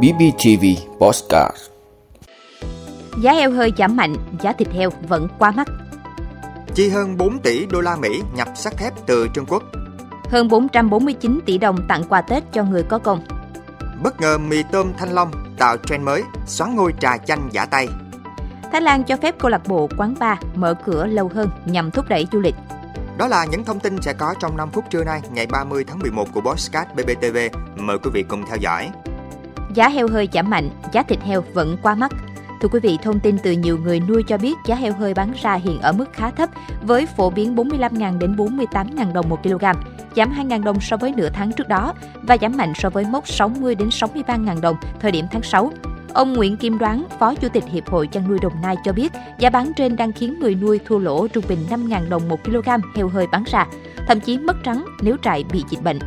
BBTV Postcard Giá heo hơi giảm mạnh, giá thịt heo vẫn quá mắc. Chi hơn 4 tỷ đô la Mỹ nhập sắt thép từ Trung Quốc. Hơn 449 tỷ đồng tặng quà Tết cho người có công. Bất ngờ mì tôm Thanh Long tạo trend mới, xoắn ngôi trà chanh giả tay. Thái Lan cho phép câu lạc bộ quán bar mở cửa lâu hơn nhằm thúc đẩy du lịch. Đó là những thông tin sẽ có trong 5 phút trưa nay, ngày 30 tháng 11 của Bosscat BBTV. Mời quý vị cùng theo dõi. Giá heo hơi giảm mạnh, giá thịt heo vẫn quá mắc. Thưa quý vị, thông tin từ nhiều người nuôi cho biết giá heo hơi bán ra hiện ở mức khá thấp với phổ biến 45.000 đến 48.000 đồng 1 kg, giảm 2.000 đồng so với nửa tháng trước đó và giảm mạnh so với mốc 60 đến 63.000 đồng thời điểm tháng 6. Ông Nguyễn Kim Đoán, Phó Chủ tịch Hiệp hội chăn nuôi Đồng Nai cho biết, giá bán trên đang khiến người nuôi thua lỗ trung bình 5.000 đồng một kg heo hơi bán ra, thậm chí mất trắng nếu trại bị dịch bệnh.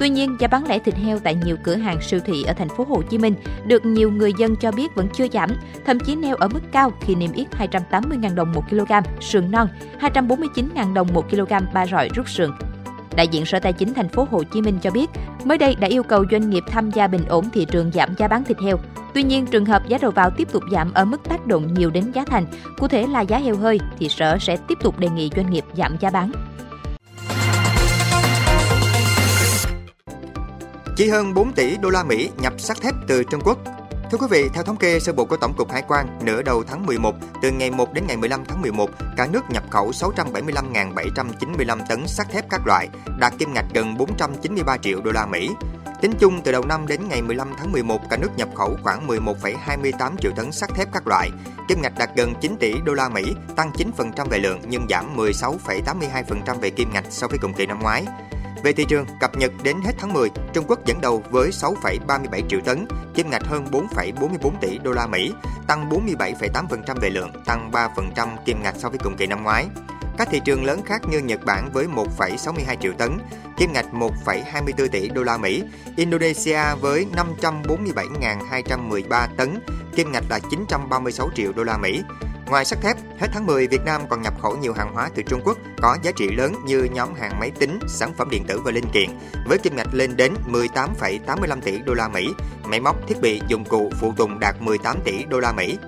Tuy nhiên, giá bán lẻ thịt heo tại nhiều cửa hàng siêu thị ở thành phố Hồ Chí Minh được nhiều người dân cho biết vẫn chưa giảm, thậm chí neo ở mức cao khi niêm yết 280.000 đồng một kg sườn non, 249.000 đồng một kg ba rọi rút sườn. Đại diện Sở Tài chính thành phố Hồ Chí Minh cho biết, mới đây đã yêu cầu doanh nghiệp tham gia bình ổn thị trường giảm giá bán thịt heo. Tuy nhiên, trường hợp giá đầu vào tiếp tục giảm ở mức tác động nhiều đến giá thành, cụ thể là giá heo hơi, thì Sở sẽ tiếp tục đề nghị doanh nghiệp giảm giá bán. Chỉ hơn 4 tỷ đô la Mỹ nhập sắt thép từ Trung Quốc. Thưa quý vị, theo thống kê sơ bộ của Tổng cục Hải quan, nửa đầu tháng 11, từ ngày 1 đến ngày 15 tháng 11, cả nước nhập khẩu 675.795 tấn sắt thép các loại, đạt kim ngạch gần 493 triệu đô la Mỹ. Tính chung từ đầu năm đến ngày 15 tháng 11, cả nước nhập khẩu khoảng 11,28 triệu tấn sắt thép các loại, kim ngạch đạt gần 9 tỷ đô la Mỹ, tăng 9% về lượng nhưng giảm 16,82% về kim ngạch so với cùng kỳ năm ngoái. Về thị trường, cập nhật đến hết tháng 10, Trung Quốc dẫn đầu với 6,37 triệu tấn, kim ngạch hơn 4,44 tỷ đô la Mỹ, tăng 47,8% về lượng, tăng 3% kim ngạch so với cùng kỳ năm ngoái. Các thị trường lớn khác như Nhật Bản với 1,62 triệu tấn, kim ngạch 1,24 tỷ đô la Mỹ, Indonesia với 547.213 tấn, kim ngạch là 936 triệu đô la Mỹ. Ngoài sắt thép, hết tháng 10, Việt Nam còn nhập khẩu nhiều hàng hóa từ Trung Quốc có giá trị lớn như nhóm hàng máy tính, sản phẩm điện tử và linh kiện, với kim ngạch lên đến 18,85 tỷ đô la Mỹ, máy móc, thiết bị, dụng cụ, phụ tùng đạt 18 tỷ đô la Mỹ.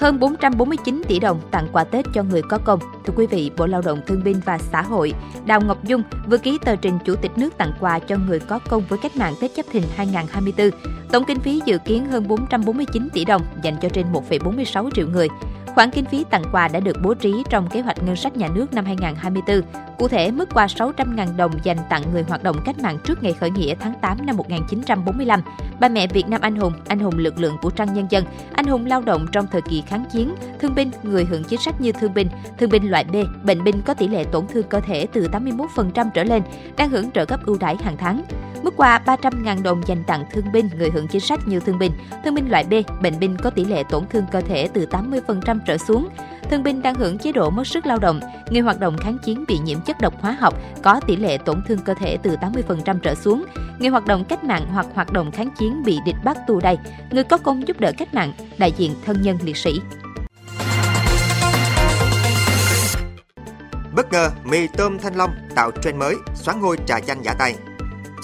Hơn 449 tỷ đồng tặng quà Tết cho người có công. Thưa quý vị, Bộ Lao động Thương binh và Xã hội, Đào Ngọc Dung vừa ký tờ trình Chủ tịch nước tặng quà cho người có công với cách mạng Tết Chấp Thìn 2024. Tổng kinh phí dự kiến hơn 449 tỷ đồng dành cho trên 1,46 triệu người. Khoản kinh phí tặng quà đã được bố trí trong kế hoạch ngân sách nhà nước năm 2024. Cụ thể, mức quà 600.000 đồng dành tặng người hoạt động cách mạng trước ngày khởi nghĩa tháng 8 năm 1945, bà mẹ Việt Nam anh hùng, anh hùng lực lượng vũ trang nhân dân, anh hùng lao động trong thời kỳ kháng chiến, thương binh, người hưởng chính sách như thương binh, thương binh loại B, bệnh binh có tỷ lệ tổn thương cơ thể từ 81% trở lên, đang hưởng trợ cấp ưu đãi hàng tháng. Mức quà 300.000 đồng dành tặng thương binh, người hưởng chính sách như thương binh, thương binh loại B, bệnh binh có tỷ lệ tổn thương cơ thể từ 80% trở xuống, thương binh đang hưởng chế độ mất sức lao động, người hoạt động kháng chiến bị nhiễm chất độc hóa học có tỷ lệ tổn thương cơ thể từ 80% trở xuống, người hoạt động cách mạng hoặc hoạt động kháng chiến bị địch bắt tù đầy, người có công giúp đỡ cách mạng, đại diện thân nhân liệt sĩ. Bất ngờ, mì tôm Thanh Long tạo trend mới, xoán ngôi trà chanh giả tay.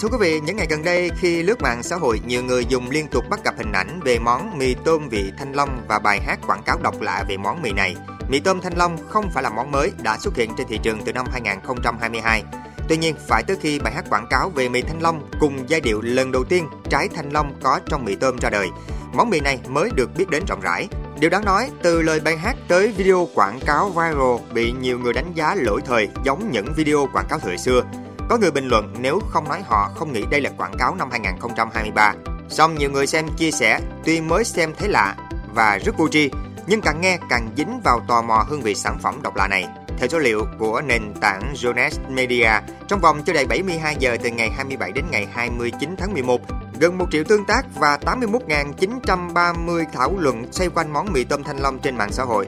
Thưa quý vị, những ngày gần đây khi lướt mạng xã hội, nhiều người dùng liên tục bắt gặp hình ảnh về món mì tôm vị Thanh Long và bài hát quảng cáo độc lạ về món mì này. Mì tôm Thanh Long không phải là món mới đã xuất hiện trên thị trường từ năm 2022. Tuy nhiên, phải tới khi bài hát quảng cáo về mì Thanh Long cùng giai điệu lần đầu tiên trái Thanh Long có trong mì tôm ra đời, món mì này mới được biết đến rộng rãi. Điều đáng nói, từ lời bài hát tới video quảng cáo viral bị nhiều người đánh giá lỗi thời giống những video quảng cáo thời xưa. Có người bình luận nếu không nói họ không nghĩ đây là quảng cáo năm 2023. Song nhiều người xem chia sẻ tuy mới xem thấy lạ và rất vô tri, nhưng càng nghe càng dính vào tò mò hương vị sản phẩm độc lạ này. Theo số liệu của nền tảng Jones Media, trong vòng chưa đầy 72 giờ từ ngày 27 đến ngày 29 tháng 11, gần 1 triệu tương tác và 81.930 thảo luận xoay quanh món mì tôm thanh long trên mạng xã hội.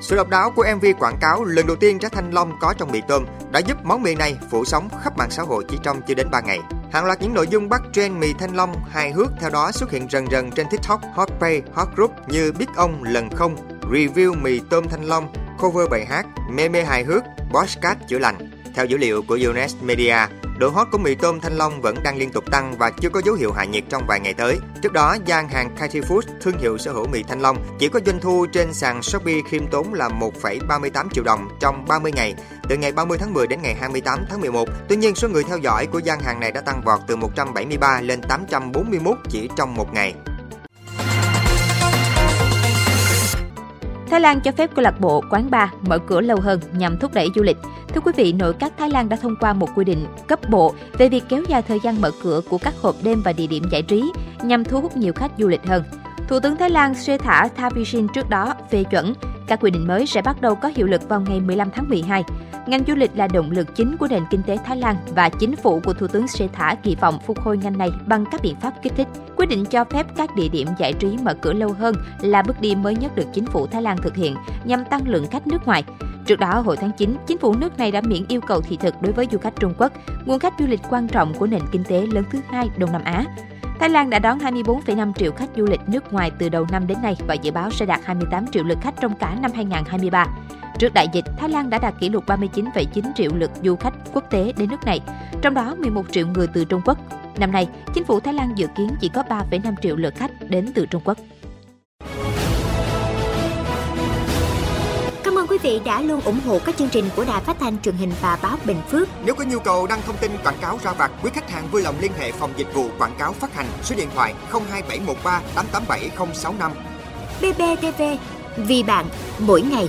Sự độc đáo của MV quảng cáo lần đầu tiên trái thanh long có trong mì tôm đã giúp món mì này phủ sóng khắp mạng xã hội chỉ trong chưa đến 3 ngày. Hàng loạt những nội dung bắt trend mì thanh long hài hước theo đó xuất hiện rần rần trên TikTok, Hotpay, Hot Group như biết ông lần không, review mì tôm thanh long, cover bài hát, meme hài hước, podcast chữa lành. Theo dữ liệu của Unes Media, Độ hot của mì tôm Thanh Long vẫn đang liên tục tăng và chưa có dấu hiệu hạ nhiệt trong vài ngày tới. Trước đó, gian hàng Katy Food, thương hiệu sở hữu mì Thanh Long, chỉ có doanh thu trên sàn Shopee khiêm tốn là 1,38 triệu đồng trong 30 ngày, từ ngày 30 tháng 10 đến ngày 28 tháng 11. Tuy nhiên, số người theo dõi của gian hàng này đã tăng vọt từ 173 lên 841 chỉ trong một ngày. Thái Lan cho phép câu lạc bộ, quán bar mở cửa lâu hơn nhằm thúc đẩy du lịch. Thưa quý vị, nội các Thái Lan đã thông qua một quy định cấp bộ về việc kéo dài thời gian mở cửa của các hộp đêm và địa điểm giải trí nhằm thu hút nhiều khách du lịch hơn. Thủ tướng Thái Lan Srettha Thavisin trước đó phê chuẩn các quy định mới sẽ bắt đầu có hiệu lực vào ngày 15 tháng 12. Ngành du lịch là động lực chính của nền kinh tế Thái Lan và chính phủ của Thủ tướng Srettha kỳ vọng phục hồi ngành này bằng các biện pháp kích thích. Quyết định cho phép các địa điểm giải trí mở cửa lâu hơn là bước đi mới nhất được chính phủ Thái Lan thực hiện nhằm tăng lượng khách nước ngoài. Trước đó, hồi tháng 9, chính phủ nước này đã miễn yêu cầu thị thực đối với du khách Trung Quốc, nguồn khách du lịch quan trọng của nền kinh tế lớn thứ hai Đông Nam Á. Thái Lan đã đón 24,5 triệu khách du lịch nước ngoài từ đầu năm đến nay và dự báo sẽ đạt 28 triệu lượt khách trong cả năm 2023. Trước đại dịch, Thái Lan đã đạt kỷ lục 39,9 triệu lượt du khách quốc tế đến nước này, trong đó 11 triệu người từ Trung Quốc. Năm nay, chính phủ Thái Lan dự kiến chỉ có 3,5 triệu lượt khách đến từ Trung Quốc. Cảm ơn quý vị đã luôn ủng hộ các chương trình của Đài Phát thanh truyền hình và báo Bình Phước. Nếu có nhu cầu đăng thông tin quảng cáo ra vặt, quý khách hàng vui lòng liên hệ phòng dịch vụ quảng cáo phát hành số điện thoại 02713 887065. BBTV, vì bạn, mỗi ngày.